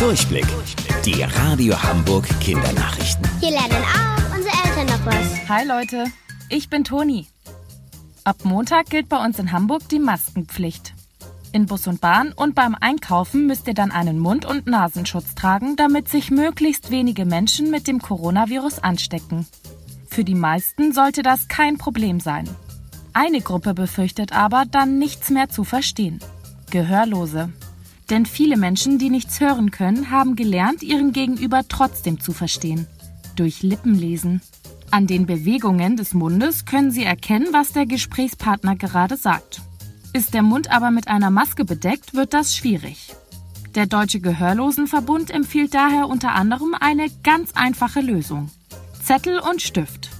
Durchblick. Die Radio Hamburg Kindernachrichten. Hier lernen auch unsere Eltern noch was. Hi Leute, ich bin Toni. Ab Montag gilt bei uns in Hamburg die Maskenpflicht. In Bus und Bahn und beim Einkaufen müsst ihr dann einen Mund- und Nasenschutz tragen, damit sich möglichst wenige Menschen mit dem Coronavirus anstecken. Für die meisten sollte das kein Problem sein. Eine Gruppe befürchtet aber, dann nichts mehr zu verstehen. Gehörlose. Denn viele Menschen, die nichts hören können, haben gelernt, ihren Gegenüber trotzdem zu verstehen. Durch Lippenlesen. An den Bewegungen des Mundes können sie erkennen, was der Gesprächspartner gerade sagt. Ist der Mund aber mit einer Maske bedeckt, wird das schwierig. Der Deutsche Gehörlosenverbund empfiehlt daher unter anderem eine ganz einfache Lösung. Zettel und Stift.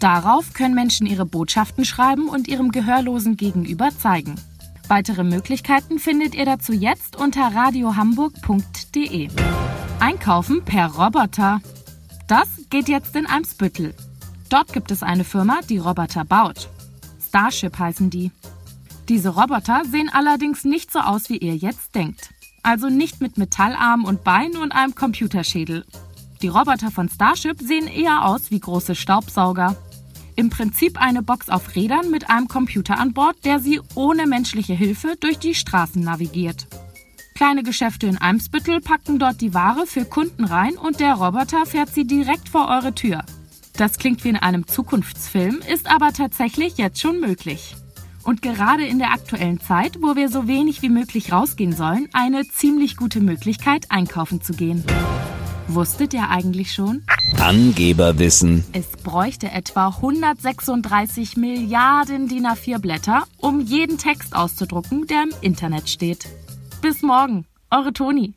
Darauf können Menschen ihre Botschaften schreiben und ihrem Gehörlosen gegenüber zeigen. Weitere Möglichkeiten findet ihr dazu jetzt unter radiohamburg.de. Einkaufen per Roboter. Das geht jetzt in Eimsbüttel. Dort gibt es eine Firma, die Roboter baut. Starship heißen die. Diese Roboter sehen allerdings nicht so aus, wie ihr jetzt denkt. Also nicht mit Metallarm und Bein und einem Computerschädel. Die Roboter von Starship sehen eher aus wie große Staubsauger. Im Prinzip eine Box auf Rädern mit einem Computer an Bord, der sie ohne menschliche Hilfe durch die Straßen navigiert. Kleine Geschäfte in Eimsbüttel packen dort die Ware für Kunden rein und der Roboter fährt sie direkt vor eure Tür. Das klingt wie in einem Zukunftsfilm, ist aber tatsächlich jetzt schon möglich. Und gerade in der aktuellen Zeit, wo wir so wenig wie möglich rausgehen sollen, eine ziemlich gute Möglichkeit, einkaufen zu gehen. Wusstet ihr eigentlich schon? Angeberwissen. Es bräuchte etwa 136 Milliarden DIN A4 Blätter, um jeden Text auszudrucken, der im Internet steht. Bis morgen, eure Toni.